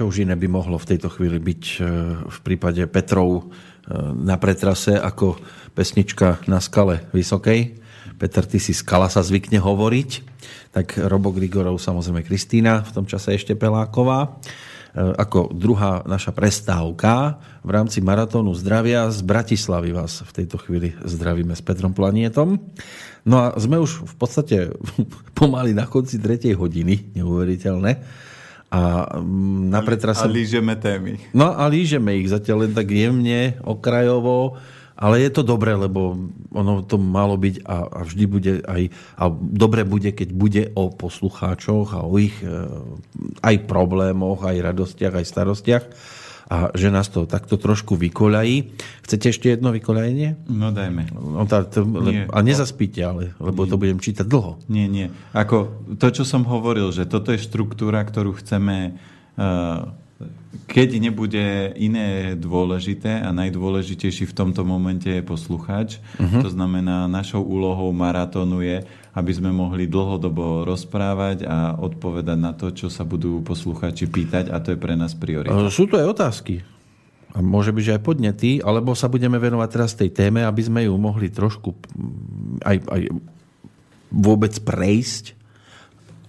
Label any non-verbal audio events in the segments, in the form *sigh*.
čo už iné by mohlo v tejto chvíli byť e, v prípade Petrov e, na pretrase ako pesnička na skale Vysokej. Peter, ty si skala sa zvykne hovoriť. Tak Robo Grigorov, samozrejme Kristýna, v tom čase ešte Peláková. Ako druhá naša prestávka v rámci Maratónu zdravia z Bratislavy vás v tejto chvíli zdravíme s Petrom Planietom. No a sme už v podstate *laughs* pomaly na konci tretej hodiny, neuveriteľné. A mm, na pretrase... A lížeme témy. No a lížeme ich zatiaľ len tak jemne, okrajovo, ale je to dobré, lebo ono to malo byť a, a vždy bude aj... A dobre bude, keď bude o poslucháčoch a o ich e, aj problémoch, aj radostiach, aj starostiach a že nás to takto trošku vykoľají. Chcete ešte jedno vykoľajenie? No dajme. No, tá, to, nie. A nezaspíte, ale, lebo nie. to budem čítať dlho. Nie, nie. Ako to, čo som hovoril, že toto je štruktúra, ktorú chceme uh, keď nebude iné dôležité a najdôležitejší v tomto momente je poslucháč, uh-huh. to znamená našou úlohou maratónu je, aby sme mohli dlhodobo rozprávať a odpovedať na to, čo sa budú poslucháči pýtať a to je pre nás priorita. Sú to aj otázky. A môže byť, že aj podnety, alebo sa budeme venovať teraz tej téme, aby sme ju mohli trošku aj, aj vôbec prejsť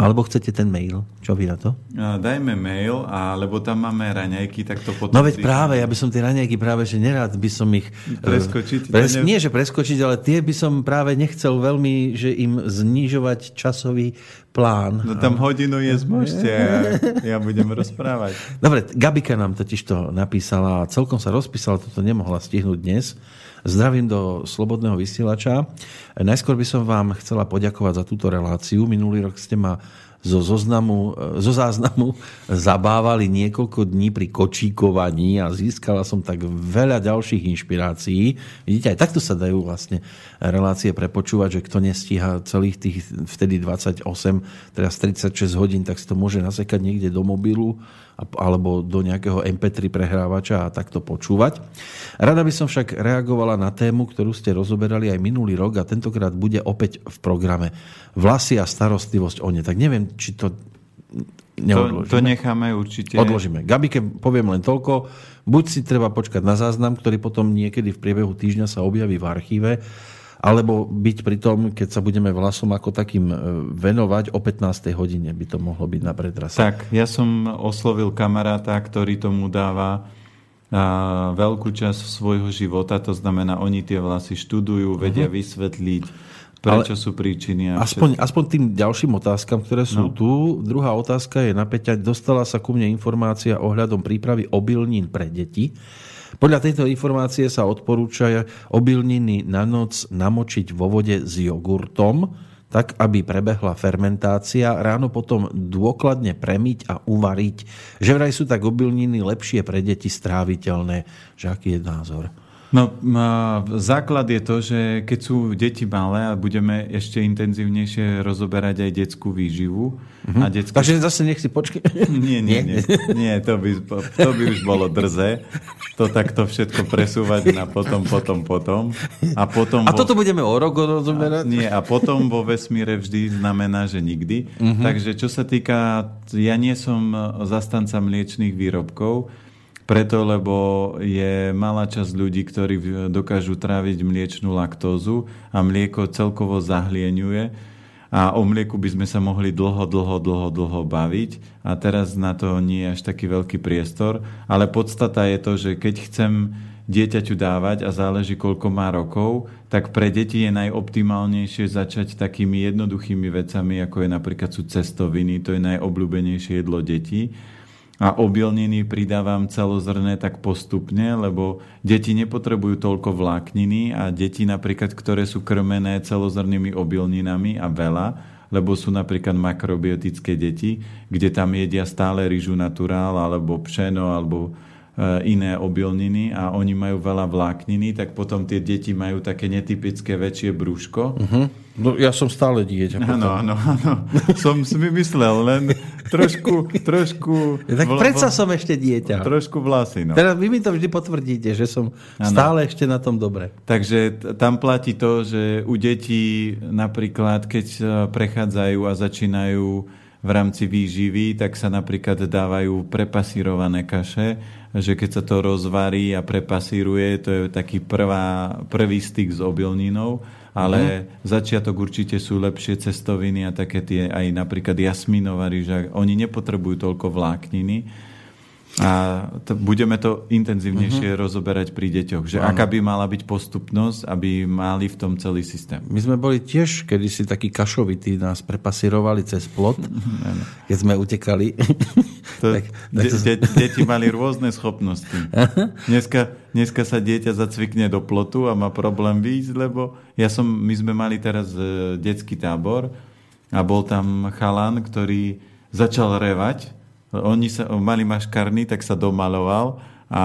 alebo chcete ten mail? Čo vy na to? Dajme mail, a, lebo tam máme raňajky, tak to potom... No veď práve, ja by som tie raňajky práve, že nerád by som ich... E, preskočiť? Pres, nie, že preskočiť, ale tie by som práve nechcel veľmi, že im znižovať časový plán. No tam hodinu je zmožte *laughs* ja budem rozprávať. Dobre, Gabika nám totiž to napísala celkom sa rozpísala, toto nemohla stihnúť dnes. Zdravím do Slobodného vysielača. Najskôr by som vám chcela poďakovať za túto reláciu. Minulý rok ste ma zo, zoznamu, zo záznamu *laughs* zabávali niekoľko dní pri kočíkovaní a získala som tak veľa ďalších inšpirácií. Vidíte, aj takto sa dajú vlastne relácie prepočúvať, že kto nestíha celých tých vtedy 28, teraz 36 hodín, tak si to môže nasekať niekde do mobilu alebo do nejakého MP3 prehrávača a takto počúvať. Rada by som však reagovala na tému, ktorú ste rozoberali aj minulý rok a tentokrát bude opäť v programe. Vlasy a starostlivosť o ne. Tak neviem, či to. To, to necháme určite. Odložíme. Gabike poviem len toľko. Buď si treba počkať na záznam, ktorý potom niekedy v priebehu týždňa sa objaví v archíve, alebo byť pri tom, keď sa budeme vlasom ako takým e, venovať, o 15. hodine by to mohlo byť na predrase. Tak, ja som oslovil kamaráta, ktorý tomu dáva a veľkú časť svojho života, to znamená, oni tie vlasy študujú, vedia uh-huh. vysvetliť, prečo Ale sú príčiny. A aspoň, aspoň tým ďalším otázkam, ktoré sú no. tu. Druhá otázka je napäťať. Dostala sa ku mne informácia ohľadom prípravy obilnín pre deti. Podľa tejto informácie sa odporúča obilniny na noc namočiť vo vode s jogurtom, tak aby prebehla fermentácia, ráno potom dôkladne premiť a uvariť. Že vraj sú tak obilniny lepšie pre deti stráviteľné. Že aký je názor? No, základ je to, že keď sú deti malé a budeme ešte intenzívnejšie rozoberať aj detskú výživu. Uh-huh. A detskú... Takže zase nech si počkej. *laughs* Nie, nie, nie. Nie, to by, to by už bolo drze. To takto všetko presúvať na potom, potom, potom. A, potom a toto vo... budeme o rok rozoberať? A, nie, a potom vo vesmíre vždy znamená, že nikdy. Uh-huh. Takže čo sa týka, ja nie som zastanca mliečných výrobkov, preto, lebo je malá časť ľudí, ktorí dokážu tráviť mliečnú laktózu a mlieko celkovo zahlieňuje a o mlieku by sme sa mohli dlho, dlho, dlho, dlho baviť. A teraz na to nie je až taký veľký priestor, ale podstata je to, že keď chcem dieťaťu dávať a záleží, koľko má rokov, tak pre deti je najoptimálnejšie začať takými jednoduchými vecami, ako je napríklad sú cestoviny, to je najobľúbenejšie jedlo detí a obilniny pridávam celozrné tak postupne, lebo deti nepotrebujú toľko vlákniny a deti napríklad, ktoré sú krmené celozrnými obilninami a veľa, lebo sú napríklad makrobiotické deti, kde tam jedia stále rýžu naturál alebo pšeno alebo iné obilniny a oni majú veľa vlákniny, tak potom tie deti majú také netypické väčšie brúško. Uh-huh No ja som stále dieťa. Áno, áno, áno. Som si myslel, len trošku... trošku tak vl- predsa som ešte dieťa. Trošku vlasy, no. Teraz vy mi to vždy potvrdíte, že som ano. stále ešte na tom dobre. Takže t- tam platí to, že u detí napríklad, keď prechádzajú a začínajú v rámci výživy, tak sa napríklad dávajú prepasírované kaše, že keď sa to rozvarí a prepasíruje, to je taký prvá, prvý styk s obilninou, ale mm. začiatok určite sú lepšie cestoviny a také tie aj napríklad jasminová ryža. Oni nepotrebujú toľko vlákniny, a to, budeme to intenzívnejšie uh-huh. rozoberať pri deťoch. Že aká by mala byť postupnosť, aby mali v tom celý systém. My sme boli tiež kedysi takí kašovití, nás prepasírovali cez plot, *laughs* keď sme utekali. To, *laughs* tak, tak to... de- deti mali rôzne schopnosti. *laughs* Dneska, dneska sa dieťa zacvikne do plotu a má problém výjsť, lebo ja som, my sme mali teraz e, detský tábor a bol tam chalan, ktorý začal revať oni sa, mali maškarný, tak sa domaloval a...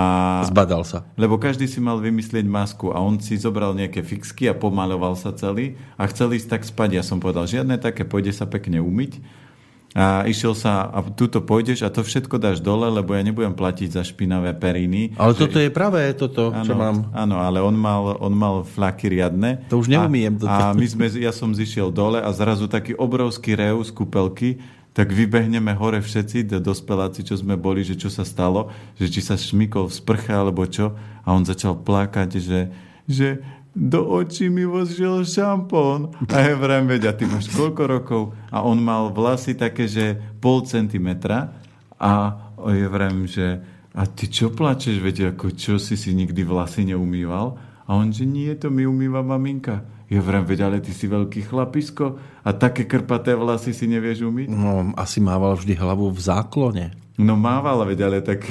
Zbadal sa. Lebo každý si mal vymyslieť masku a on si zobral nejaké fixky a pomaloval sa celý a chcel ísť tak spať. Ja som povedal, žiadne také, pôjde sa pekne umyť a išiel sa a tuto pôjdeš a to všetko dáš dole, lebo ja nebudem platiť za špinavé periny. Ale že... toto je práve toto, ano, čo mám. Áno, ale on mal, on mal flaky riadne. To už neumiem. A, a my sme, ja som zišiel dole a zrazu taký obrovský rev z kúpelky tak vybehneme hore všetci, dospeláci, čo sme boli, že čo sa stalo, že či sa šmykol v sprche alebo čo. A on začal plakať, že, že do očí mi vošiel šampón. A ja vrem, veď, a ty máš koľko rokov? A on mal vlasy také, že pol centimetra. A je vrem, že a ty čo plačeš, veď, ako čo si si nikdy vlasy neumýval? A on, že nie, to mi umýva maminka. Ja vrem, veď, ale ty si veľký chlapisko a také krpaté vlasy si nevieš umyť? No, asi mával vždy hlavu v záklone. No mával, veď, ale tak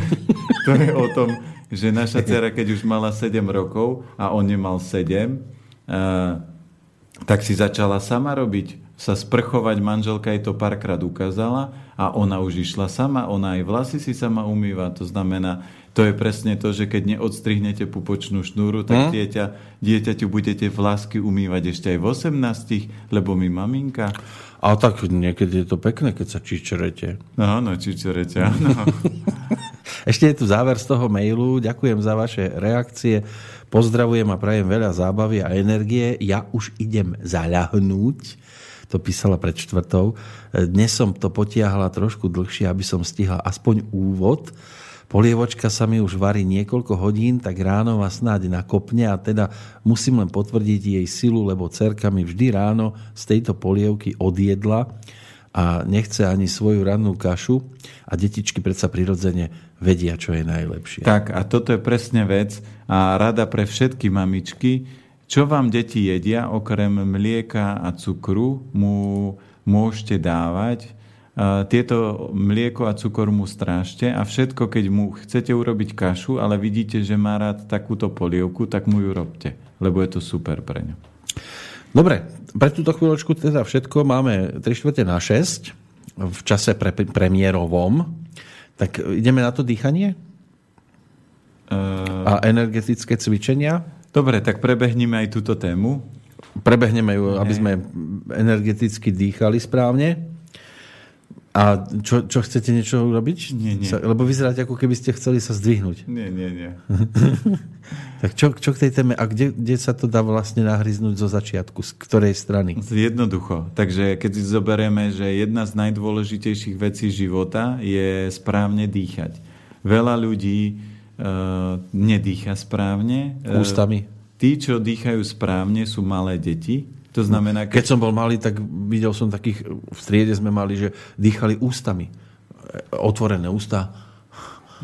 *laughs* to je o tom, že naša dcera, keď už mala 7 rokov a on nemal 7, a, tak si začala sama robiť, sa sprchovať, manželka jej to párkrát ukázala a ona už išla sama, ona aj vlasy si sama umýva, to znamená, to je presne to, že keď neodstrihnete pupočnú šnúru, tak hm? dieťa, dieťaťu budete vlásky umývať ešte aj v 18, lebo mi maminka. A tak niekedy je to pekné, keď sa čičerete. No, no, čičerete, áno. *laughs* ešte je tu záver z toho mailu. Ďakujem za vaše reakcie. Pozdravujem a prajem veľa zábavy a energie. Ja už idem zaľahnúť to písala pred čtvrtou. Dnes som to potiahla trošku dlhšie, aby som stihla aspoň úvod Polievočka sa mi už varí niekoľko hodín, tak ráno ma snáď nakopne a teda musím len potvrdiť jej silu, lebo cerka mi vždy ráno z tejto polievky odjedla a nechce ani svoju rannú kašu a detičky predsa prirodzene vedia, čo je najlepšie. Tak a toto je presne vec a rada pre všetky mamičky, čo vám deti jedia, okrem mlieka a cukru, mu môžete dávať tieto mlieko a cukor mu strážte a všetko, keď mu chcete urobiť kašu, ale vidíte, že má rád takúto polievku, tak mu ju robte, lebo je to super pre ňu. Dobre, pre túto chvíľočku teda všetko. Máme 3 čtvrte na 6 v čase pre, premiérovom. Tak ideme na to dýchanie? Uh... A energetické cvičenia? Dobre, tak prebehneme aj túto tému. Prebehneme ju, aby sme energeticky dýchali správne. A čo, čo chcete niečo urobiť? Nie, nie. Sa, lebo vyzeráte, ako keby ste chceli sa zdvihnúť. Nie, nie, nie. *laughs* tak čo, čo k tej téme? A kde, kde sa to dá vlastne nahryznúť zo začiatku? Z ktorej strany? Jednoducho. Takže keď si zoberieme, že jedna z najdôležitejších vecí života je správne dýchať. Veľa ľudí uh, nedýcha správne. Ústami. Uh, tí, čo dýchajú správne, sú malé deti to znamená, keď... keď som bol malý, tak videl som takých, v striede sme mali, že dýchali ústami. Otvorené ústa.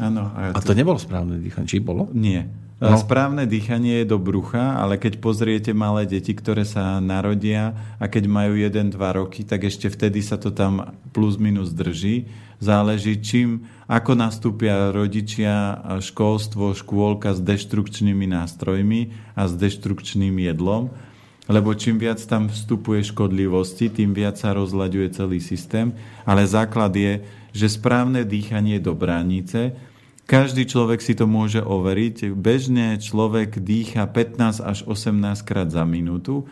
Áno. A, to... a to nebolo správne dýchanie, či bolo? Nie. No. Správne dýchanie je do brucha, ale keď pozriete malé deti, ktoré sa narodia a keď majú 1-2 roky, tak ešte vtedy sa to tam plus minus drží. Záleží čím, ako nastúpia rodičia, školstvo, škôlka s deštrukčnými nástrojmi a s deštrukčným jedlom lebo čím viac tam vstupuje škodlivosti, tým viac sa rozlaďuje celý systém. Ale základ je, že správne dýchanie do bránice, každý človek si to môže overiť. Bežne človek dýcha 15 až 18 krát za minútu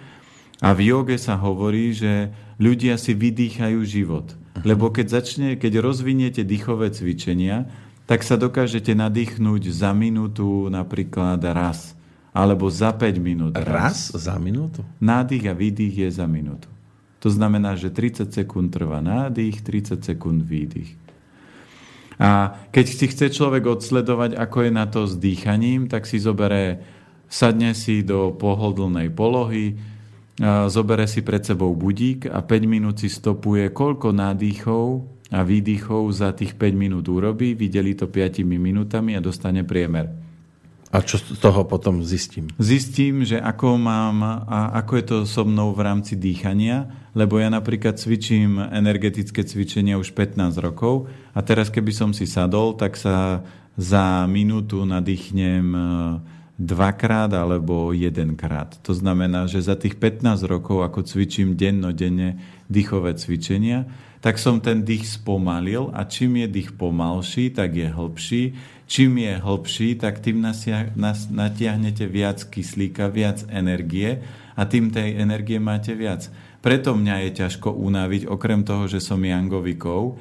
a v joge sa hovorí, že ľudia si vydýchajú život. Lebo keď, začne, keď rozviniete dýchové cvičenia, tak sa dokážete nadýchnúť za minútu napríklad raz alebo za 5 minút. Raz, raz za minútu? Nádych a výdych je za minútu. To znamená, že 30 sekúnd trvá nádych, 30 sekúnd výdych. A keď si chce človek odsledovať, ako je na to s dýchaním, tak si zobere, sadne si do pohodlnej polohy, zobere si pred sebou budík a 5 minút si stopuje, koľko nádychov a výdychov za tých 5 minút urobí, videli to 5 minútami a dostane priemer. A čo z toho potom zistím? Zistím, že ako mám a ako je to so mnou v rámci dýchania, lebo ja napríklad cvičím energetické cvičenia už 15 rokov a teraz keby som si sadol, tak sa za minútu nadýchnem e, dvakrát alebo jedenkrát. To znamená, že za tých 15 rokov, ako cvičím dennodenne dýchové cvičenia, tak som ten dých spomalil a čím je dých pomalší, tak je hĺbší čím je hlbší, tak tým natiahnete viac kyslíka, viac energie a tým tej energie máte viac. Preto mňa je ťažko unaviť, okrem toho, že som jangovikov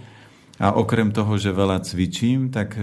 a okrem toho, že veľa cvičím, tak e,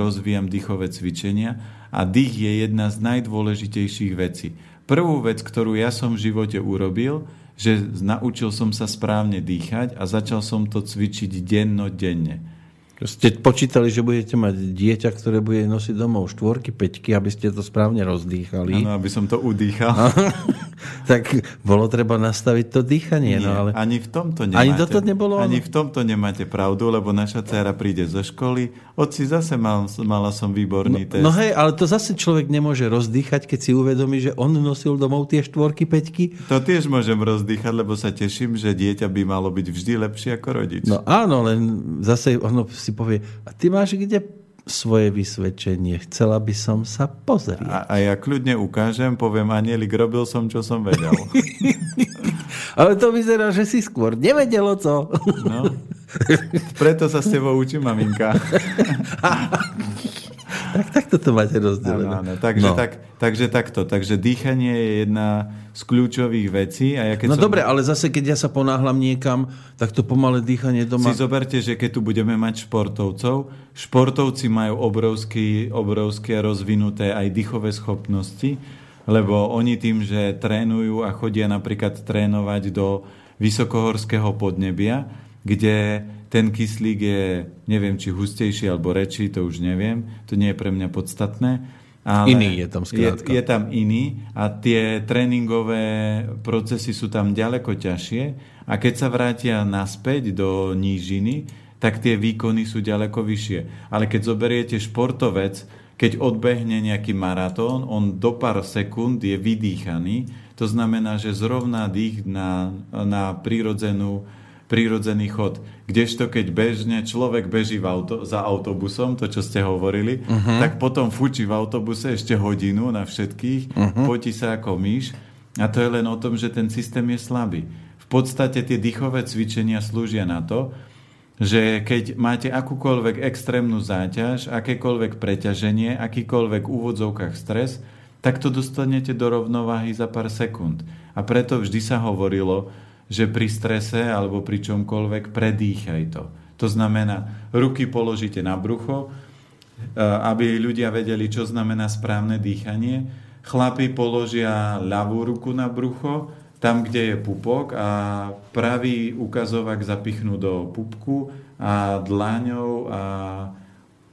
rozvíjam dýchové cvičenia a dých je jedna z najdôležitejších vecí. Prvú vec, ktorú ja som v živote urobil, že naučil som sa správne dýchať a začal som to cvičiť denno-denne. Ste počítali, že budete mať dieťa, ktoré bude nosiť domov štvorky, peťky, aby ste to správne rozdýchali. Áno, aby som to udýchal. *laughs* tak bolo treba nastaviť to dýchanie. Nie, no ale... Ani v tomto nemáte, ani toto nebolo ani v tomto nemáte pravdu, lebo naša dcera príde zo školy. Oci zase mal, mala som výborný no, test. No hej, ale to zase človek nemôže rozdýchať, keď si uvedomí, že on nosil domov tie štvorky, peťky. To tiež môžem rozdýchať, lebo sa teším, že dieťa by malo byť vždy lepšie ako rodič. No áno, len zase ono si povie, a ty máš kde svoje vysvedčenie. Chcela by som sa pozrieť. A, a ja kľudne ukážem, poviem, Anielik, robil som, čo som vedel. *laughs* Ale to vyzerá, že si skôr nevedelo, co? no, preto sa s tebou učím, maminka. *laughs* *laughs* tak takto to máte rozdelené. Áno, áno. Takže, no. tak, takže takto. Takže dýchanie je jedna z kľúčových vecí. A ja keď no som... dobre, ale zase keď ja sa ponáhľam niekam, tak to pomalé dýchanie doma... Si zoberte, že keď tu budeme mať športovcov, športovci majú obrovský, obrovské rozvinuté aj dýchové schopnosti, lebo oni tým, že trénujú a chodia napríklad trénovať do vysokohorského podnebia, kde ten kyslík je, neviem, či hustejší alebo rečí, to už neviem, to nie je pre mňa podstatné. Ale iný je tam skrátka. Je, je tam iný a tie tréningové procesy sú tam ďaleko ťažšie a keď sa vrátia naspäť do nížiny, tak tie výkony sú ďaleko vyššie. Ale keď zoberiete športovec, keď odbehne nejaký maratón, on do pár sekúnd je vydýchaný, to znamená, že zrovna dých na, na prírodzenú prírodzený chod. Kdežto keď bežne človek beží v auto, za autobusom, to čo ste hovorili, uh-huh. tak potom fučí v autobuse ešte hodinu na všetkých, uh-huh. potí sa ako myš a to je len o tom, že ten systém je slabý. V podstate tie dýchové cvičenia slúžia na to, že keď máte akúkoľvek extrémnu záťaž, akékoľvek preťaženie, akýkoľvek v úvodzovkách stres, tak to dostanete do rovnováhy za pár sekúnd. A preto vždy sa hovorilo, že pri strese alebo pri čomkoľvek predýchaj to. To znamená, ruky položíte na brucho, e, aby ľudia vedeli, čo znamená správne dýchanie. Chlapi položia ľavú ruku na brucho, tam, kde je pupok a pravý ukazovák zapichnú do pupku a dláňou a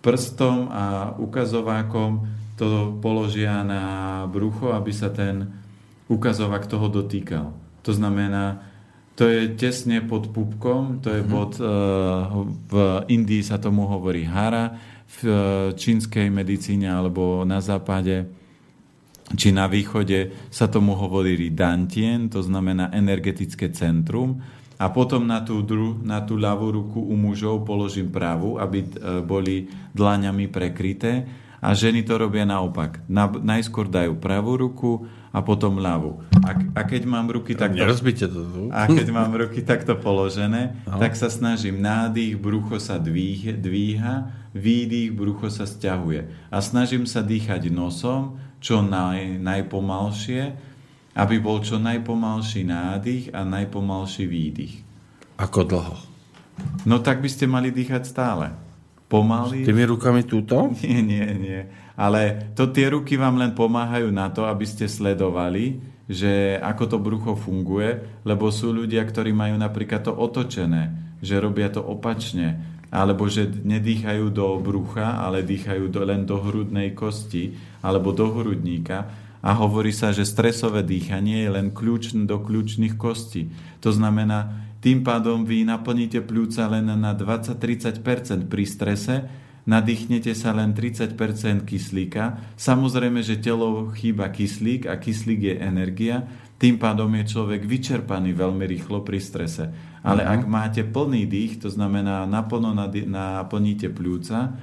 prstom a ukazovákom to položia na brucho, aby sa ten ukazovák toho dotýkal. To znamená, to je tesne pod pupkom, to je mm-hmm. pod, uh, v Indii sa tomu hovorí hara, v uh, čínskej medicíne alebo na západe či na východe sa tomu hovorí dantien, to znamená energetické centrum. A potom na tú, dru, na tú ľavú ruku u mužov položím pravú, aby uh, boli dlaňami prekryté. A ženy to robia naopak. Na, najskôr dajú pravú ruku, a potom ľavú. A, a keď mám ruky takto... Nerozbite to. A keď mám ruky takto položené, no. tak sa snažím nádych, brucho sa dvíha, dvíha, výdych, brucho sa stiahuje. A snažím sa dýchať nosom, čo naj, najpomalšie, aby bol čo najpomalší nádych a najpomalší výdych. Ako dlho? No tak by ste mali dýchať stále. Pomaly. S tými rukami túto? Nie, nie, nie ale to tie ruky vám len pomáhajú na to, aby ste sledovali, že ako to brucho funguje, lebo sú ľudia, ktorí majú napríklad to otočené, že robia to opačne, alebo že nedýchajú do brucha, ale dýchajú do, len do hrudnej kosti alebo do hrudníka a hovorí sa, že stresové dýchanie je len kľúč do kľúčných kostí. To znamená, tým pádom vy naplníte pľúca len na 20-30% pri strese, nadýchnete sa len 30% kyslíka. Samozrejme, že telo chýba kyslík a kyslík je energia, tým pádom je človek vyčerpaný veľmi rýchlo pri strese. Ale uh-huh. ak máte plný dých, to znamená naplno naplníte pľúca,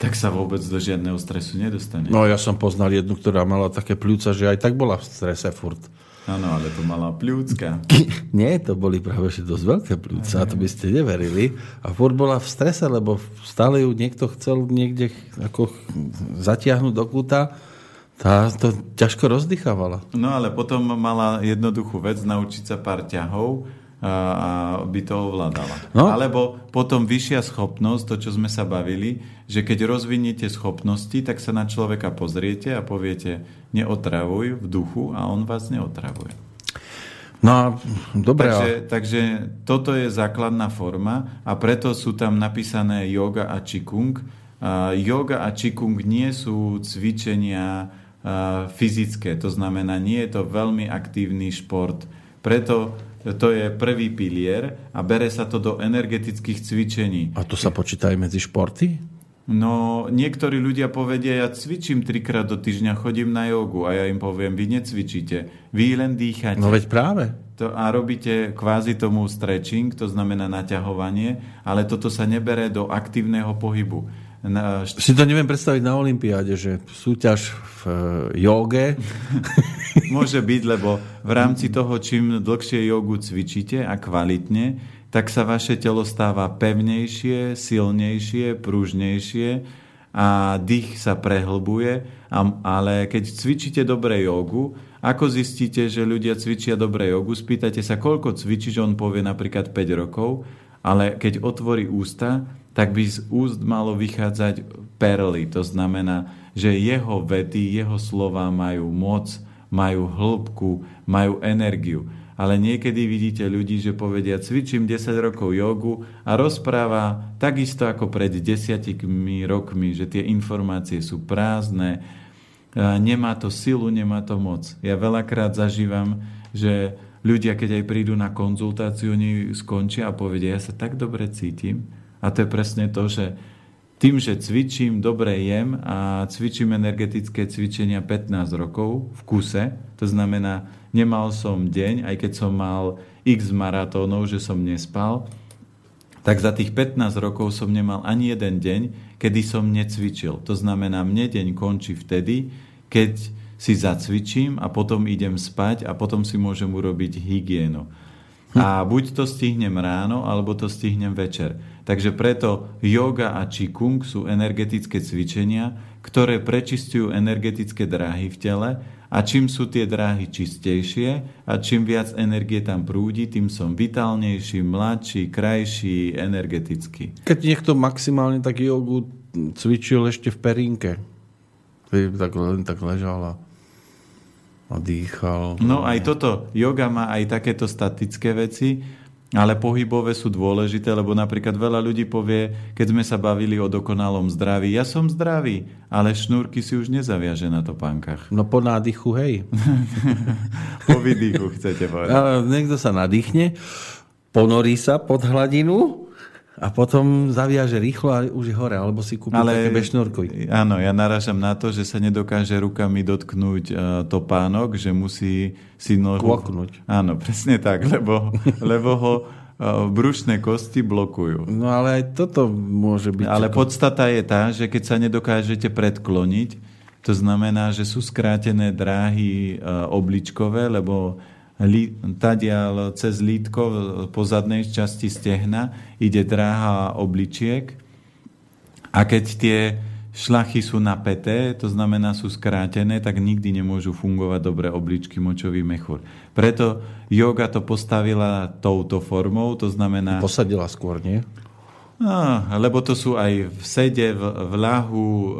tak sa vôbec do žiadneho stresu nedostane. No ja som poznal jednu, ktorá mala také pľúca, že aj tak bola v strese furt. Áno, ale to mala pľúcka. *laughs* Nie, to boli práve že dosť veľké pľúca, a to by ste neverili. A furt bola v strese, lebo stále ju niekto chcel niekde ako zatiahnuť do kúta tá to ťažko rozdychávala. No ale potom mala jednoduchú vec, naučiť sa pár ťahov a by to ovládala. No. Alebo potom vyššia schopnosť, to čo sme sa bavili, že keď rozviniete schopnosti, tak sa na človeka pozriete a poviete, neotravuj v duchu a on vás neotravuje. No, dobre. Takže, takže toto je základná forma a preto sú tam napísané yoga a qigong. Uh, yoga a qigong nie sú cvičenia uh, fyzické, to znamená, nie je to veľmi aktívny šport. Preto to je prvý pilier a bere sa to do energetických cvičení. A to sa počíta aj medzi športy? No, niektorí ľudia povedia, ja cvičím trikrát do týždňa, chodím na jogu a ja im poviem, vy necvičíte, vy len dýchate. No veď práve. To, a robíte kvázi tomu stretching, to znamená naťahovanie, ale toto sa nebere do aktívneho pohybu. Na... Si to neviem predstaviť na Olympiáde, že súťaž v uh, joge. *laughs* Môže byť, lebo v rámci toho, čím dlhšie jogu cvičíte a kvalitne, tak sa vaše telo stáva pevnejšie, silnejšie, pružnejšie a dých sa prehlbuje, ale keď cvičíte dobre jogu, ako zistíte, že ľudia cvičia dobre jogu, spýtate sa, koľko cvičíš, on povie napríklad 5 rokov, ale keď otvorí ústa, tak by z úst malo vychádzať perly. To znamená, že jeho vety, jeho slova majú moc, majú hĺbku, majú energiu. Ale niekedy vidíte ľudí, že povedia, cvičím 10 rokov jogu a rozpráva takisto ako pred desiatimi rokmi, že tie informácie sú prázdne, nemá to silu, nemá to moc. Ja veľakrát zažívam, že ľudia, keď aj prídu na konzultáciu, oni skončia a povedia, ja sa tak dobre cítim, a to je presne to, že tým, že cvičím, dobre jem a cvičím energetické cvičenia 15 rokov v kuse, to znamená, nemal som deň, aj keď som mal x maratónov, že som nespal, tak za tých 15 rokov som nemal ani jeden deň, kedy som necvičil. To znamená, mne deň končí vtedy, keď si zacvičím a potom idem spať a potom si môžem urobiť hygienu. A buď to stihnem ráno, alebo to stihnem večer. Takže preto yoga a qigong sú energetické cvičenia, ktoré prečistujú energetické dráhy v tele a čím sú tie dráhy čistejšie a čím viac energie tam prúdi, tým som vitálnejší, mladší, krajší, energetický. Keď niekto maximálne tak jogu cvičil ešte v perínke, tak len tak ležala a dýchal. No aj toto, yoga má aj takéto statické veci, ale pohybové sú dôležité, lebo napríklad veľa ľudí povie, keď sme sa bavili o dokonalom zdraví, ja som zdravý, ale šnúrky si už nezaviaže na topánkach. No po nádychu, hej. *laughs* po výdychu chcete povedať. A niekto sa nadýchne, ponorí sa pod hladinu a potom zaviaže rýchlo a už je hore, alebo si kúpi Ale, také bešnúrky. Áno, ja narážam na to, že sa nedokáže rukami dotknúť uh, topánok, že musí si nohu... Kvoknúť. Áno, presne tak, *laughs* lebo, lebo ho uh, brušné kosti blokujú. No ale aj toto môže byť... Ale ako... podstata je tá, že keď sa nedokážete predkloniť, to znamená, že sú skrátené dráhy uh, obličkové, lebo tadiaľ cez lítko po zadnej časti stehna ide dráha obličiek a keď tie šlachy sú napäté, to znamená sú skrátené, tak nikdy nemôžu fungovať dobre obličky, močový mechúr. Preto yoga to postavila touto formou, to znamená... Posadila skôr, nie? Lebo to sú aj v sede, v, v ľahu, e,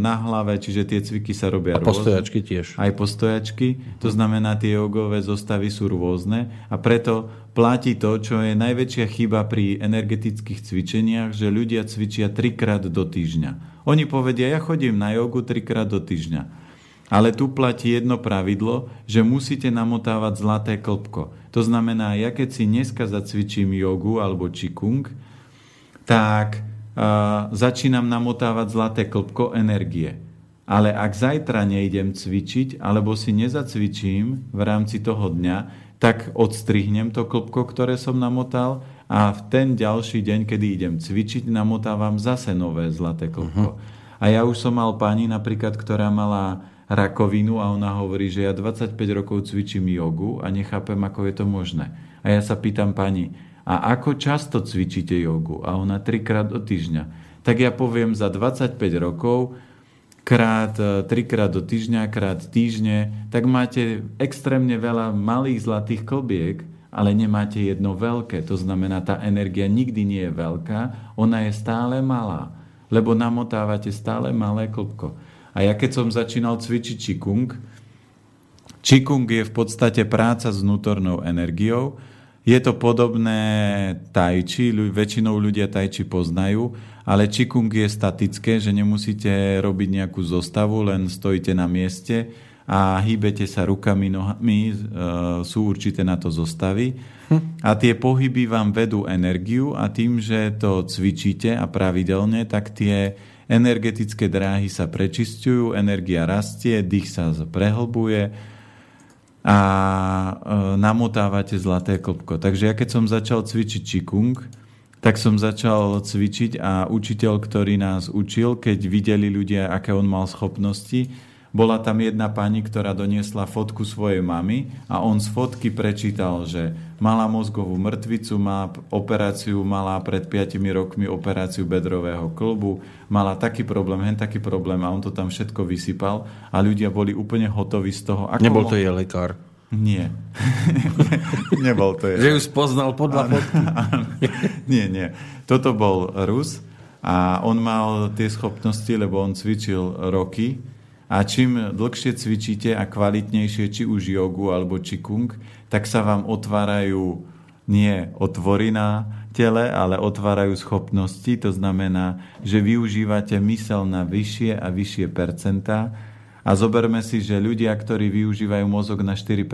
na hlave, čiže tie cviky sa robia a postojačky tiež. Aj postojačky. To znamená, tie jogové zostavy sú rôzne a preto platí to, čo je najväčšia chyba pri energetických cvičeniach, že ľudia cvičia trikrát do týždňa. Oni povedia, ja chodím na jogu trikrát do týždňa. Ale tu platí jedno pravidlo, že musíte namotávať zlaté klpko. To znamená, ja keď si dneska zacvičím jogu alebo čikung, tak uh, začínam namotávať zlaté klpko energie. Ale ak zajtra nejdem cvičiť, alebo si nezacvičím v rámci toho dňa, tak odstrihnem to klpko, ktoré som namotal a v ten ďalší deň, kedy idem cvičiť, namotávam zase nové zlaté klpko. Uh-huh. A ja už som mal pani napríklad, ktorá mala rakovinu a ona hovorí, že ja 25 rokov cvičím jogu a nechápem, ako je to možné. A ja sa pýtam pani, a ako často cvičíte jogu? A ona trikrát do týždňa. Tak ja poviem za 25 rokov, krát, e, trikrát do týždňa, krát týždne, tak máte extrémne veľa malých zlatých klbiek, ale nemáte jedno veľké. To znamená, tá energia nikdy nie je veľká, ona je stále malá, lebo namotávate stále malé klbko. A ja keď som začínal cvičiť čikung, čikung je v podstate práca s vnútornou energiou, je to podobné tai chi, väčšinou ľudia tai chi poznajú, ale Qigong je statické, že nemusíte robiť nejakú zostavu, len stojíte na mieste a hýbete sa rukami, nohami, e, sú určité na to zostavy. Hm. A tie pohyby vám vedú energiu a tým, že to cvičíte a pravidelne, tak tie energetické dráhy sa prečistujú, energia rastie, dých sa prehlbuje, a e, namotávate zlaté klopko. Takže ja keď som začal cvičiť čikung, tak som začal cvičiť a učiteľ, ktorý nás učil, keď videli ľudia, aké on mal schopnosti, bola tam jedna pani, ktorá doniesla fotku svojej mamy a on z fotky prečítal, že mala mozgovú mŕtvicu, má operáciu, mala pred 5 rokmi operáciu bedrového klbu, mala taký problém, hen taký problém a on to tam všetko vysypal a ľudia boli úplne hotoví z toho. Ako Nebol to je lekár. Nie. *laughs* Nebol to je. Že už poznal podľa fotky. *laughs* nie, nie. Toto bol Rus a on mal tie schopnosti, lebo on cvičil roky a čím dlhšie cvičíte a kvalitnejšie, či už jogu alebo čikung, tak sa vám otvárajú nie otvory na tele, ale otvárajú schopnosti. To znamená, že využívate mysel na vyššie a vyššie percentá. A zoberme si, že ľudia, ktorí využívajú mozog na 4%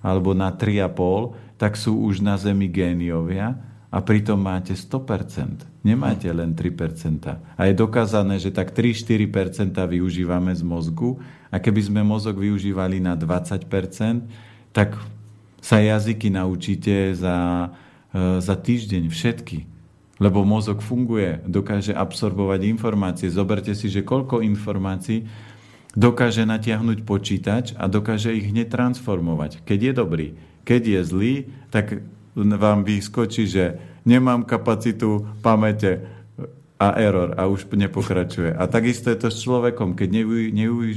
alebo na 3,5%, tak sú už na Zemi géniovia a pritom máte 100%. Nemáte len 3%. A je dokázané, že tak 3-4% využívame z mozgu a keby sme mozog využívali na 20%, tak sa jazyky naučíte za, e, za týždeň všetky. Lebo mozog funguje, dokáže absorbovať informácie. Zoberte si, že koľko informácií dokáže natiahnuť počítač a dokáže ich hneď transformovať. Keď je dobrý. Keď je zlý, tak vám vyskočí, že nemám kapacitu pamäte a error a už nepokračuje. A takisto je to s človekom, keď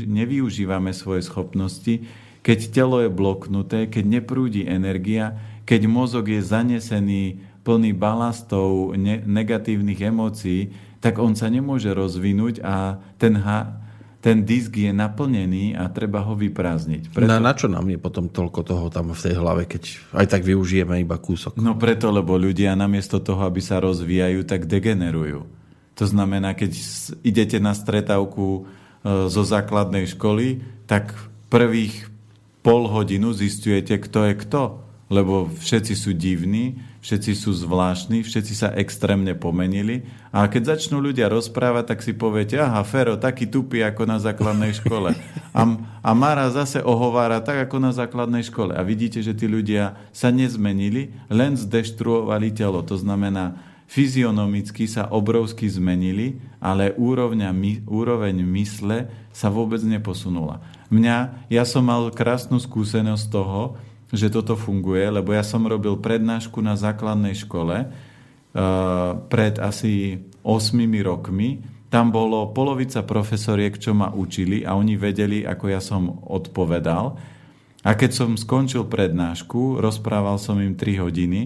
nevyužívame svoje schopnosti, keď telo je bloknuté, keď neprúdi energia, keď mozog je zanesený plný balastov, negatívnych emócií, tak on sa nemôže rozvinúť a ten, ha, ten disk je naplnený a treba ho vyprázdniť. Preto... Na, na čo nám je potom toľko toho tam v tej hlave, keď aj tak využijeme iba kúsok? No preto, lebo ľudia namiesto toho, aby sa rozvíjajú, tak degenerujú. To znamená, keď idete na stretávku e, zo základnej školy, tak prvých pol hodinu zistujete, kto je kto. Lebo všetci sú divní, všetci sú zvláštni, všetci sa extrémne pomenili. A keď začnú ľudia rozprávať, tak si poviete, aha, Fero, taký tupý ako na základnej škole. A, a Mara zase ohovára tak ako na základnej škole. A vidíte, že tí ľudia sa nezmenili, len zdeštruovali telo. To znamená, fyzionomicky sa obrovsky zmenili, ale úrovňa, my, úroveň mysle sa vôbec neposunula. Mňa, ja som mal krásnu skúsenosť toho, že toto funguje, lebo ja som robil prednášku na základnej škole uh, pred asi 8 rokmi. Tam bolo polovica profesoriek, čo ma učili a oni vedeli, ako ja som odpovedal. A keď som skončil prednášku, rozprával som im 3 hodiny,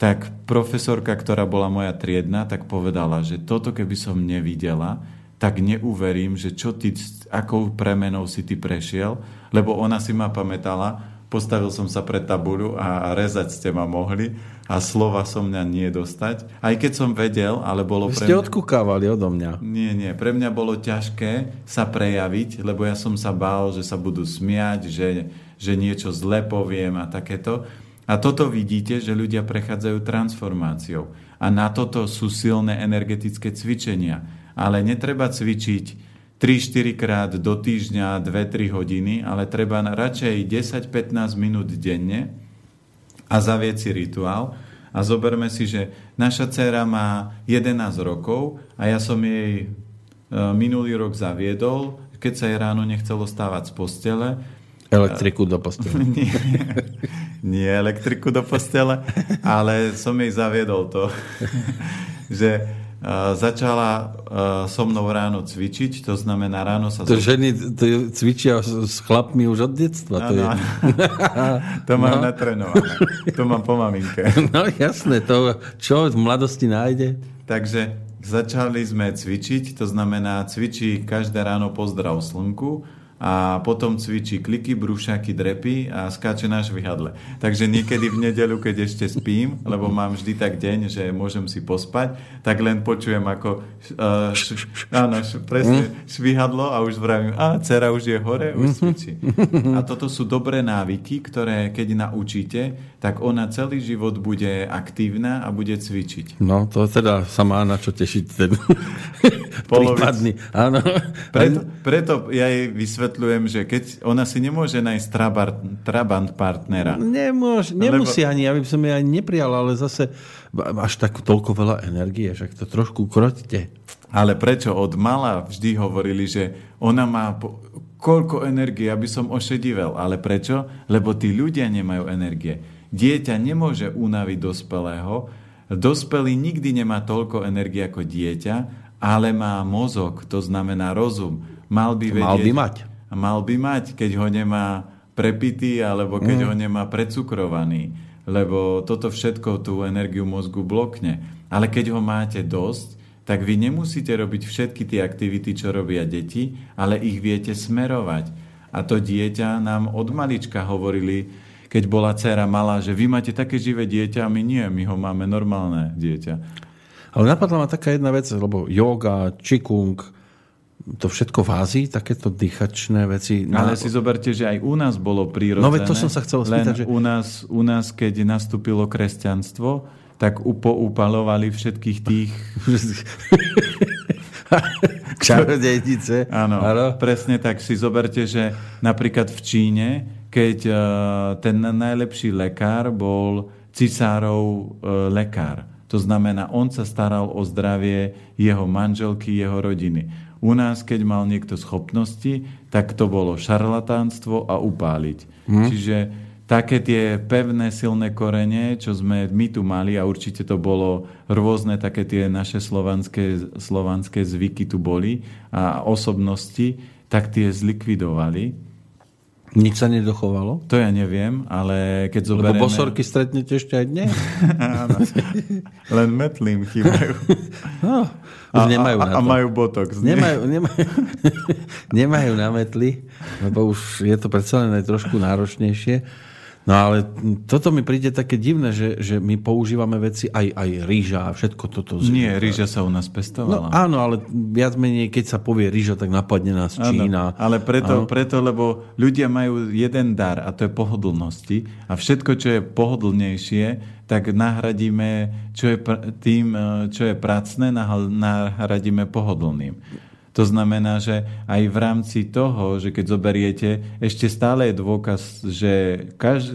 tak profesorka, ktorá bola moja triedna, tak povedala, že toto keby som nevidela, tak neuverím, že čo ty, akou premenou si ty prešiel, lebo ona si ma pamätala, postavil som sa pred tabuľu a rezať ste ma mohli a slova som mňa nie dostať. Aj keď som vedel, ale bolo Vy ste pre mňa... odkúkávali odo mňa. Nie, nie. Pre mňa bolo ťažké sa prejaviť, lebo ja som sa bál, že sa budú smiať, že, že niečo zle poviem a takéto. A toto vidíte, že ľudia prechádzajú transformáciou. A na toto sú silné energetické cvičenia. Ale netreba cvičiť 3-4 krát do týždňa 2-3 hodiny, ale treba radšej 10-15 minút denne a zavieť si rituál. A zoberme si, že naša dcera má 11 rokov a ja som jej e, minulý rok zaviedol, keď sa jej ráno nechcelo stávať z postele, Elektriku do postele. *laughs* nie, nie elektriku do postele, ale som jej zaviedol to, *laughs* že začala uh, so mnou ráno cvičiť, to znamená ráno sa... To ženy to cvičia s chlapmi už od detstva. To, je... *laughs* to mám no. natrenované. To mám po maminke. *laughs* No jasné, to čo v mladosti nájde? Takže začali sme cvičiť, to znamená cvičí každé ráno pozdrav slnku, a potom cvičí kliky, brúšaky, drepy a skáče na švihadle. Takže niekedy v nedelu, keď ešte spím, lebo mám vždy tak deň, že môžem si pospať, tak len počujem ako uh, š, áno, š, presne mm. švihadlo a už vravím, a dcera už je hore, už mm-hmm. cvičí. A toto sú dobré návyky, ktoré keď naučíte, tak ona celý život bude aktívna a bude cvičiť. No, to teda sa má na čo tešiť ten prípadný. Áno. Preto, preto ja jej vysvetlím, vysvetľujem, že keď ona si nemôže nájsť trabant, trabant partnera. Nemôž, nemusí lebo... ani, aby som jej ani neprijal, ale zase až tak toľko veľa energie, že to trošku kroťte. Ale prečo? Od mala vždy hovorili, že ona má po... koľko energie, aby som ošedivel. Ale prečo? Lebo tí ľudia nemajú energie. Dieťa nemôže unaviť dospelého. Dospelý nikdy nemá toľko energie ako dieťa, ale má mozog, to znamená rozum. Mal by vedieť... Mal by mať mal by mať, keď ho nemá prepitý alebo keď mm. ho nemá precukrovaný. Lebo toto všetko tú energiu mozgu blokne. Ale keď ho máte dosť, tak vy nemusíte robiť všetky tie aktivity, čo robia deti, ale ich viete smerovať. A to dieťa nám od malička hovorili, keď bola dcera malá, že vy máte také živé dieťa a my nie, my ho máme normálne dieťa. Ale napadla ma taká jedna vec, lebo yoga, čikung, to všetko v Ázii, takéto dýchačné veci. Ale si zoberte, že aj u nás bolo prírodzené. No veď to som sa chcel spýtať. Len že... u, nás, u nás, keď nastúpilo kresťanstvo, tak upoupalovali všetkých tých... *laughs* Čarodejnice. Áno, presne tak. Si zoberte, že napríklad v Číne, keď uh, ten najlepší lekár bol cisárov uh, lekár. To znamená, on sa staral o zdravie jeho manželky, jeho rodiny u nás, keď mal niekto schopnosti, tak to bolo šarlatánstvo a upáliť. Hmm. Čiže také tie pevné, silné korene, čo sme my tu mali, a určite to bolo rôzne také tie naše slovanské, slovanské zvyky tu boli a osobnosti, tak tie zlikvidovali. Nič sa nedochovalo? To ja neviem, ale keď zoberieme... Lebo bosorky stretnete ešte aj dnes. Áno. Len metlím chýbajú. No, už a, nemajú a, na to. A majú botox. Nemajú, nemajú, *laughs* nemajú na metli, lebo už je to predsa len aj trošku náročnejšie. No ale toto mi príde také divné, že, že my používame veci aj, aj rýža a všetko toto. Nie, rýža sa u nás pestovala. No, áno, ale viac menej, keď sa povie rýža, tak napadne nás Čína. Áno, ale preto, preto, lebo ľudia majú jeden dar a to je pohodlnosti a všetko, čo je pohodlnejšie, tak nahradíme, čo je tým, čo je pracné, nahradíme pohodlným. To znamená, že aj v rámci toho, že keď zoberiete, ešte stále je dôkaz, že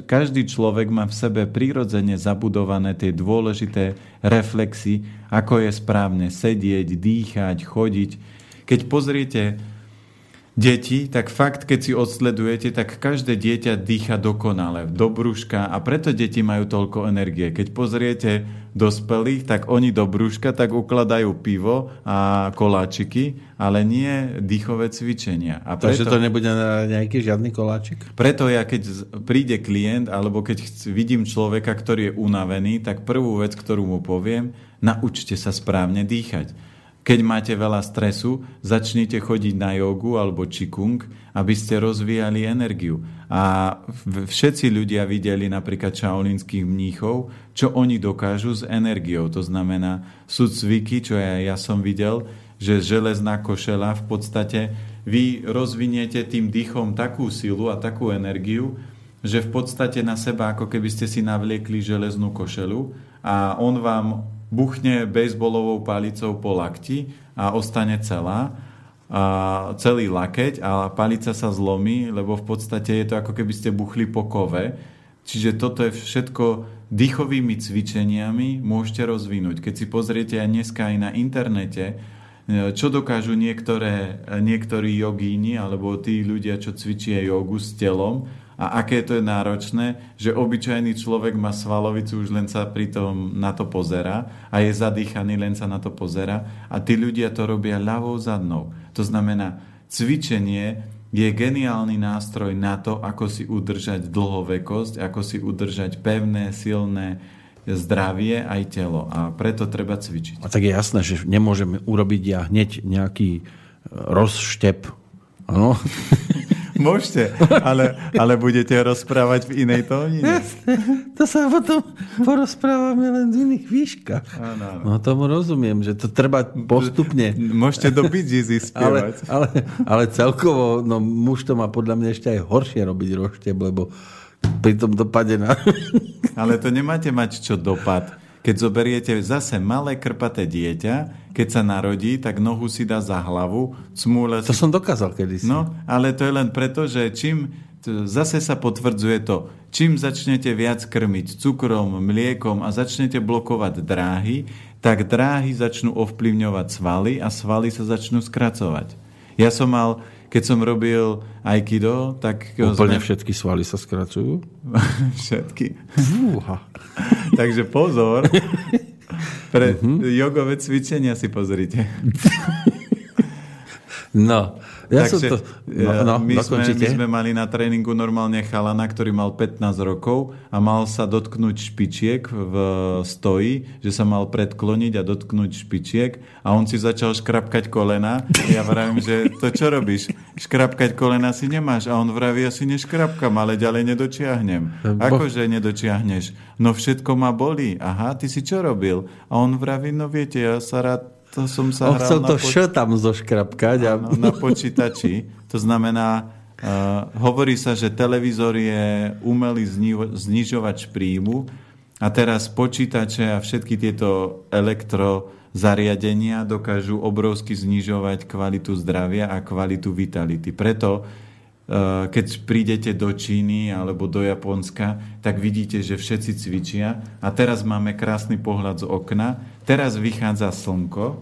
každý človek má v sebe prirodzene zabudované tie dôležité reflexy, ako je správne sedieť, dýchať, chodiť. Keď pozriete deti, tak fakt, keď si odsledujete, tak každé dieťa dýcha dokonale, do brúška a preto deti majú toľko energie. Keď pozriete dospelých, tak oni do brúška tak ukladajú pivo a koláčiky, ale nie dýchové cvičenia. A preto, Takže to nebude nejaký žiadny koláčik? Preto ja, keď príde klient, alebo keď vidím človeka, ktorý je unavený, tak prvú vec, ktorú mu poviem, naučte sa správne dýchať. Keď máte veľa stresu, začnite chodiť na jogu alebo čikung, aby ste rozvíjali energiu. A všetci ľudia videli napríklad čaolínskych mníchov, čo oni dokážu s energiou. To znamená, sú cviky, čo ja, ja som videl, že železná košela v podstate vy rozviniete tým dýchom takú silu a takú energiu, že v podstate na seba ako keby ste si navliekli železnú košelu a on vám buchne bejsbolovou palicou po lakti a ostane celá, a celý lakeť a palica sa zlomí, lebo v podstate je to ako keby ste buchli po kove. Čiže toto je všetko dýchovými cvičeniami môžete rozvinúť. Keď si pozriete aj dneska aj na internete, čo dokážu niektoré, niektorí jogíni alebo tí ľudia, čo cvičia jogu s telom, a aké to je náročné, že obyčajný človek má svalovicu, už len sa pritom na to pozera a je zadýchaný, len sa na to pozera a tí ľudia to robia ľavou zadnou. To znamená, cvičenie je geniálny nástroj na to, ako si udržať dlhovekosť, ako si udržať pevné, silné zdravie aj telo. A preto treba cvičiť. A tak je jasné, že nemôžeme urobiť ja hneď nejaký rozštep. Ano? *laughs* Môžete, ale, ale budete rozprávať v inej tónine. To sa potom porozprávame len v iných výškach. Áno, áno. No tomu rozumiem, že to treba postupne. Môžete do Bee ale, ale, ale celkovo, no muž to má podľa mňa ešte aj horšie robiť rošteb, lebo pri tom dopade na... Ale to nemáte mať čo dopad keď zoberiete zase malé krpaté dieťa, keď sa narodí, tak nohu si dá za hlavu, cmúle To som dokázal kedysi. No, ale to je len preto, že čím zase sa potvrdzuje to, čím začnete viac krmiť cukrom, mliekom a začnete blokovať dráhy, tak dráhy začnú ovplyvňovať svaly a svaly sa začnú skracovať. Ja som mal keď som robil Aikido, tak... Úplne sme... všetky svaly sa skracujú? *laughs* všetky. *laughs* Takže pozor. *laughs* Pre uh-huh. jogové cvičenia si pozrite. No, ja Takže, som to... No, no, my, sme, my sme mali na tréningu normálne chalana, ktorý mal 15 rokov a mal sa dotknúť špičiek v stoji, že sa mal predkloniť a dotknúť špičiek a on si začal škrapkať kolena. Ja vravím, že to čo robíš? Škrapkať kolena si nemáš. A on vraví, ja si neškrapkam, ale ďalej nedočiahnem. Akože nedočiahneš? No všetko ma bolí. Aha, ty si čo robil? A on vraví, no viete, ja sa rád to som sa On chcel to poč- tam zoškrapkať. A... Áno, na počítači. To znamená, uh, hovorí sa, že televízor je umelý zni- znižovač príjmu a teraz počítače a všetky tieto elektro zariadenia dokážu obrovsky znižovať kvalitu zdravia a kvalitu vitality. Preto keď prídete do Číny alebo do Japonska, tak vidíte, že všetci cvičia. A teraz máme krásny pohľad z okna. Teraz vychádza slnko.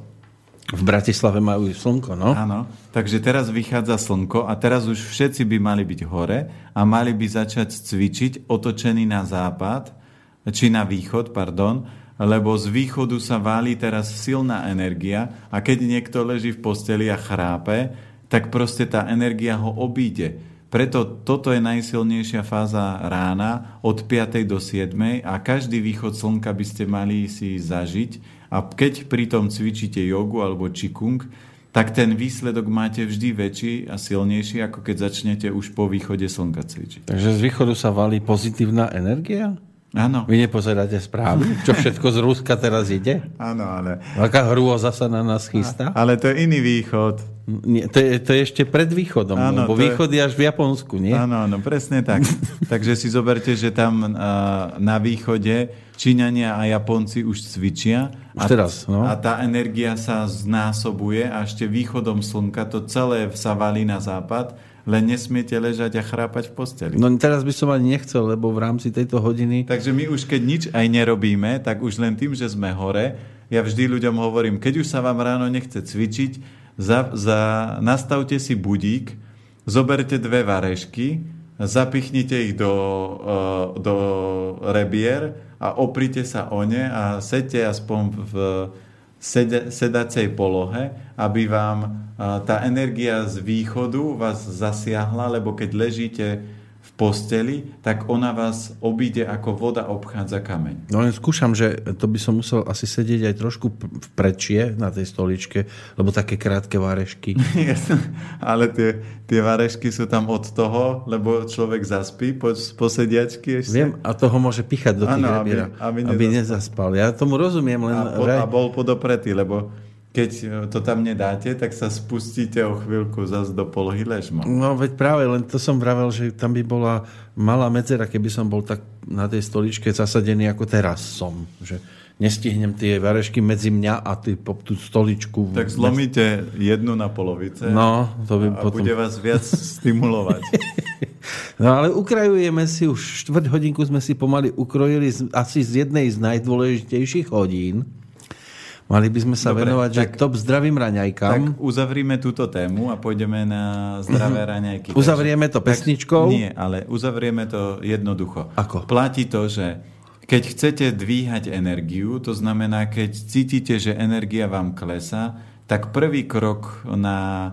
V Bratislave majú slnko, no? Áno. Takže teraz vychádza slnko a teraz už všetci by mali byť hore a mali by začať cvičiť otočený na západ, či na východ, pardon, lebo z východu sa váli teraz silná energia a keď niekto leží v posteli a chrápe, tak proste tá energia ho obíde. Preto toto je najsilnejšia fáza rána od 5. do 7. a každý východ slnka by ste mali si zažiť a keď pritom cvičíte jogu alebo čikung, tak ten výsledok máte vždy väčší a silnejší, ako keď začnete už po východe slnka cvičiť. Takže z východu sa valí pozitívna energia? Áno. Vy nepozeráte správy? Čo všetko z Ruska teraz ide? Áno, ale... Aká hrôza sa na nás chystá? Ale to je iný východ. Nie, to, je, to je ešte pred východom, áno, lebo východ je... je až v Japonsku, nie? Áno, áno, presne tak. *laughs* Takže si zoberte, že tam uh, na východe Číňania a Japonci už cvičia. Už a, teraz, no. A tá energia sa znásobuje a ešte východom slnka to celé sa valí na západ len nesmiete ležať a chrápať v posteli. No teraz by som ani nechcel, lebo v rámci tejto hodiny... Takže my už keď nič aj nerobíme, tak už len tým, že sme hore, ja vždy ľuďom hovorím, keď už sa vám ráno nechce cvičiť, za, za, nastavte si budík, zoberte dve varešky, zapichnite ich do, uh, do rebier a oprite sa o ne a sedte aspoň v sed, sedacej polohe, aby vám tá energia z východu vás zasiahla, lebo keď ležíte posteli, tak ona vás obíde ako voda obchádza kameň. No len skúšam, že to by som musel asi sedieť aj trošku v prečie na tej stoličke, lebo také krátke varešky. *laughs* Ale tie, tie varešky sú tam od toho, lebo človek zaspí po, po sediačky ešte. Viem, a toho môže pichať do tých ano, aby, aby, aby nezaspal. Ja tomu rozumiem, len... A, po, a bol podopretý, lebo keď e, to tam nedáte, tak sa spustíte o chvíľku zase do polohy ležmo. No veď práve, len to som vravel, že tam by bola malá medzera, keby som bol tak na tej stoličke zasadený, ako teraz som. Že nestihnem tie varešky medzi mňa a ty, po tú stoličku. Tak zlomíte jednu na polovice no, to by a potom... bude vás viac stimulovať. *laughs* no ale ukrajujeme si už štvrť hodinku sme si pomaly ukrojili asi z jednej z najdôležitejších hodín Mali by sme sa Dobre, venovať, tak, že top zdravým raňajkám. Tak uzavrime túto tému a pôjdeme na zdravé mhm. raňajky. Uzavrieme to pesničkou? Tak, nie, ale uzavrieme to jednoducho. Ako? Platí to, že keď chcete dvíhať energiu, to znamená, keď cítite, že energia vám klesa, tak prvý krok na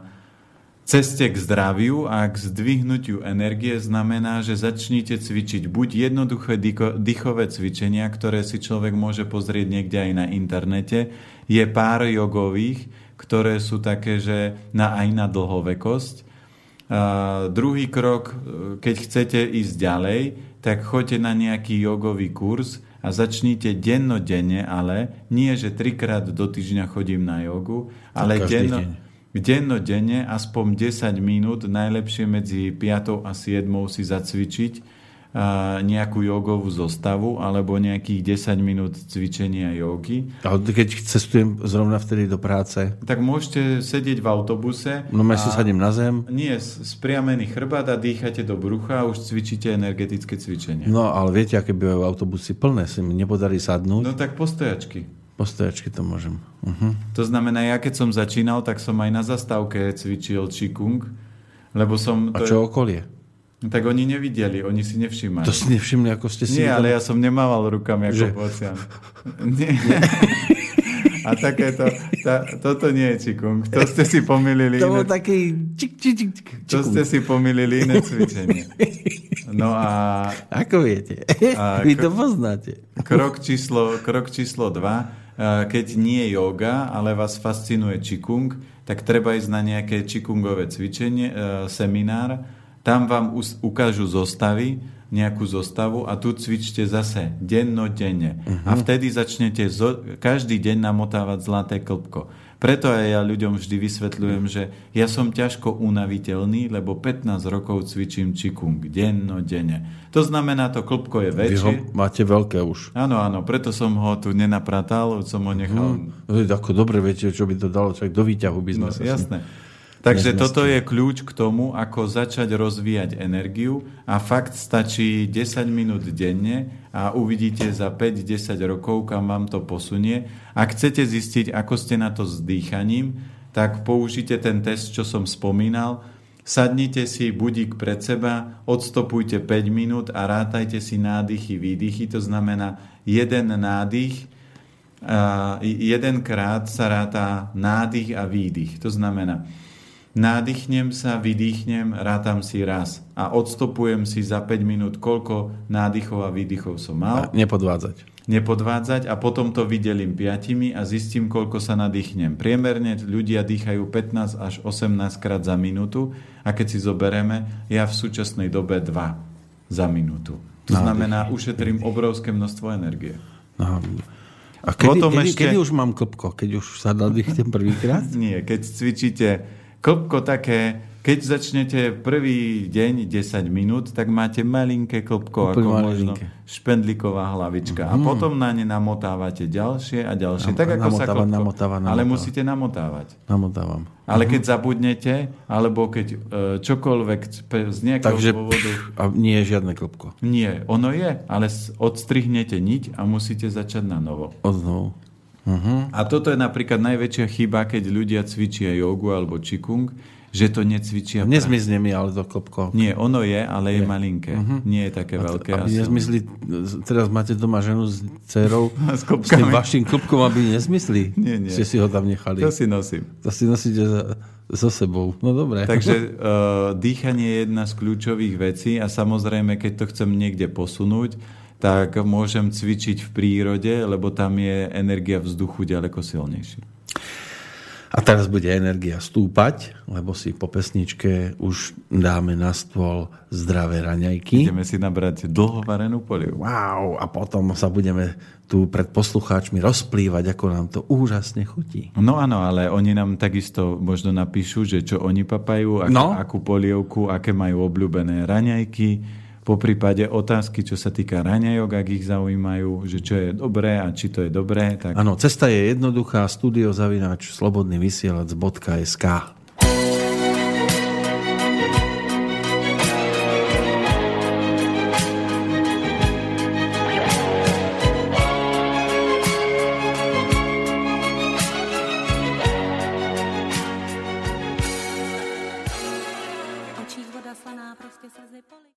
ceste k zdraviu a k zdvihnutiu energie znamená, že začnite cvičiť buď jednoduché dýchové cvičenia, ktoré si človek môže pozrieť niekde aj na internete. Je pár jogových, ktoré sú také, že na, aj na dlhovekosť. A druhý krok, keď chcete ísť ďalej, tak choďte na nejaký jogový kurz a začnite dennodenne, ale nie, že trikrát do týždňa chodím na jogu, ale denno, deň dennodenne aspoň 10 minút, najlepšie medzi 5 a 7 si zacvičiť nejakú jogovú zostavu alebo nejakých 10 minút cvičenia jogy. A keď cestujem zrovna vtedy do práce? Tak môžete sedieť v autobuse. No ja si sadím na zem? Nie, spriamený chrbát a dýchate do brucha a už cvičíte energetické cvičenie. No ale viete, aké bývajú autobusy plné, si mi nepodarí sadnúť. No tak postojačky. Postojačky to môžem. Uh-huh. To znamená, ja keď som začínal, tak som aj na zastávke cvičil Qigong, lebo som... A čo okolie? Tak oni nevideli, oni si nevšimali. To si nevšimli, ako ste si... Nie, ale ja som nemával rukami ako že... pocian. *laughs* Nie. A takéto, tá, toto nie je čikung. To ste si pomýlili. To bol taký čik, čik, čik, čik, To ste si pomýlili iné cvičenie. No a... Ako viete? A Vy to poznáte. Krok číslo, krok číslo 2 keď nie yoga, ale vás fascinuje čikung, tak treba ísť na nejaké čikungové cvičenie, e, seminár. Tam vám ukážu zostavy, nejakú zostavu a tu cvičte zase dennodenne. Uh-huh. A vtedy začnete zo, každý deň namotávať zlaté klpko. Preto aj ja ľuďom vždy vysvetľujem, že ja som ťažko unaviteľný, lebo 15 rokov cvičím čikung denno, denne. To znamená, to klopko je väčšie. Vy ho máte veľké už. Áno, áno, preto som ho tu nenapratal, som ho nechal... Hmm. Ako dobre viete, čo by to dalo, čak do výťahu by sme no, sa... Jasné. Takže toto je kľúč k tomu, ako začať rozvíjať energiu a fakt stačí 10 minút denne a uvidíte za 5-10 rokov, kam vám to posunie. Ak chcete zistiť, ako ste na to s dýchaním, tak použite ten test, čo som spomínal. Sadnite si budík pred seba, odstopujte 5 minút a rátajte si nádychy, výdychy. To znamená jeden nádych, jedenkrát sa ráta nádych a výdych. To znamená, Nádychnem sa, vydýchnem, rátam si raz a odstopujem si za 5 minút, koľko nádychov a výdychov som mal. A nepodvádzať. Nepodvádzať a potom to vydelím piatimi a zistím, koľko sa nadýchnem. Priemerne ľudia dýchajú 15 až 18 krát za minútu a keď si zobereme, ja v súčasnej dobe 2 za minútu. To Nádych. znamená, ušetrím obrovské množstvo energie. No. A kedy, Potom kedy, ešte... kedy už mám klopko? Keď už sa nadýchnem prvýkrát? Nie, keď cvičíte klopko také, keď začnete prvý deň 10 minút, tak máte malinké klopko, Úplne ako možno špendlíková hlavička. Mm. A mhm. potom na ne namotávate ďalšie a ďalšie. Nam, tak ako namotáva, sa klopko, namotáva, namotáva. Ale musíte namotávať. Namotávam. Ale keď mhm. zabudnete, alebo keď e, čokoľvek z nejakého Takže, dôvodu... A nie je žiadne klopko. Nie, ono je, ale odstrihnete niť a musíte začať na novo. Odnovu. Uh-huh. A toto je napríklad najväčšia chyba, keď ľudia cvičia jogu alebo čikung, že to necvičia. Nezmizne mi ale to klopko. Nie, ono je, ale je, je malinké. Uh-huh. Nie je také a veľké. Aby nezmysli, teraz máte doma ženu s dcerou *laughs* s, s tým vašim klopkom, aby nezmysli. *laughs* Nie, nie. Ste si ho tam nechali. To si nosím. To si nosíte so sebou. No dobre. Takže uh, *laughs* dýchanie je jedna z kľúčových vecí a samozrejme, keď to chcem niekde posunúť, tak môžem cvičiť v prírode, lebo tam je energia vzduchu ďaleko silnejšia. A teraz bude energia stúpať, lebo si po pesničke už dáme na stôl zdravé raňajky. Ideme si nabrať dlhovarenú polievku. Wow, a potom sa budeme tu pred poslucháčmi rozplývať, ako nám to úžasne chutí. No áno, ale oni nám takisto možno napíšu, že čo oni papajú, ak, no? akú polievku, aké majú obľúbené raňajky po prípade otázky, čo sa týka raňajok, ak ich zaujímajú, že čo je dobré a či to je dobré. Tak... Áno, cesta je jednoduchá, studiozavináč slobodnyvysielac.sk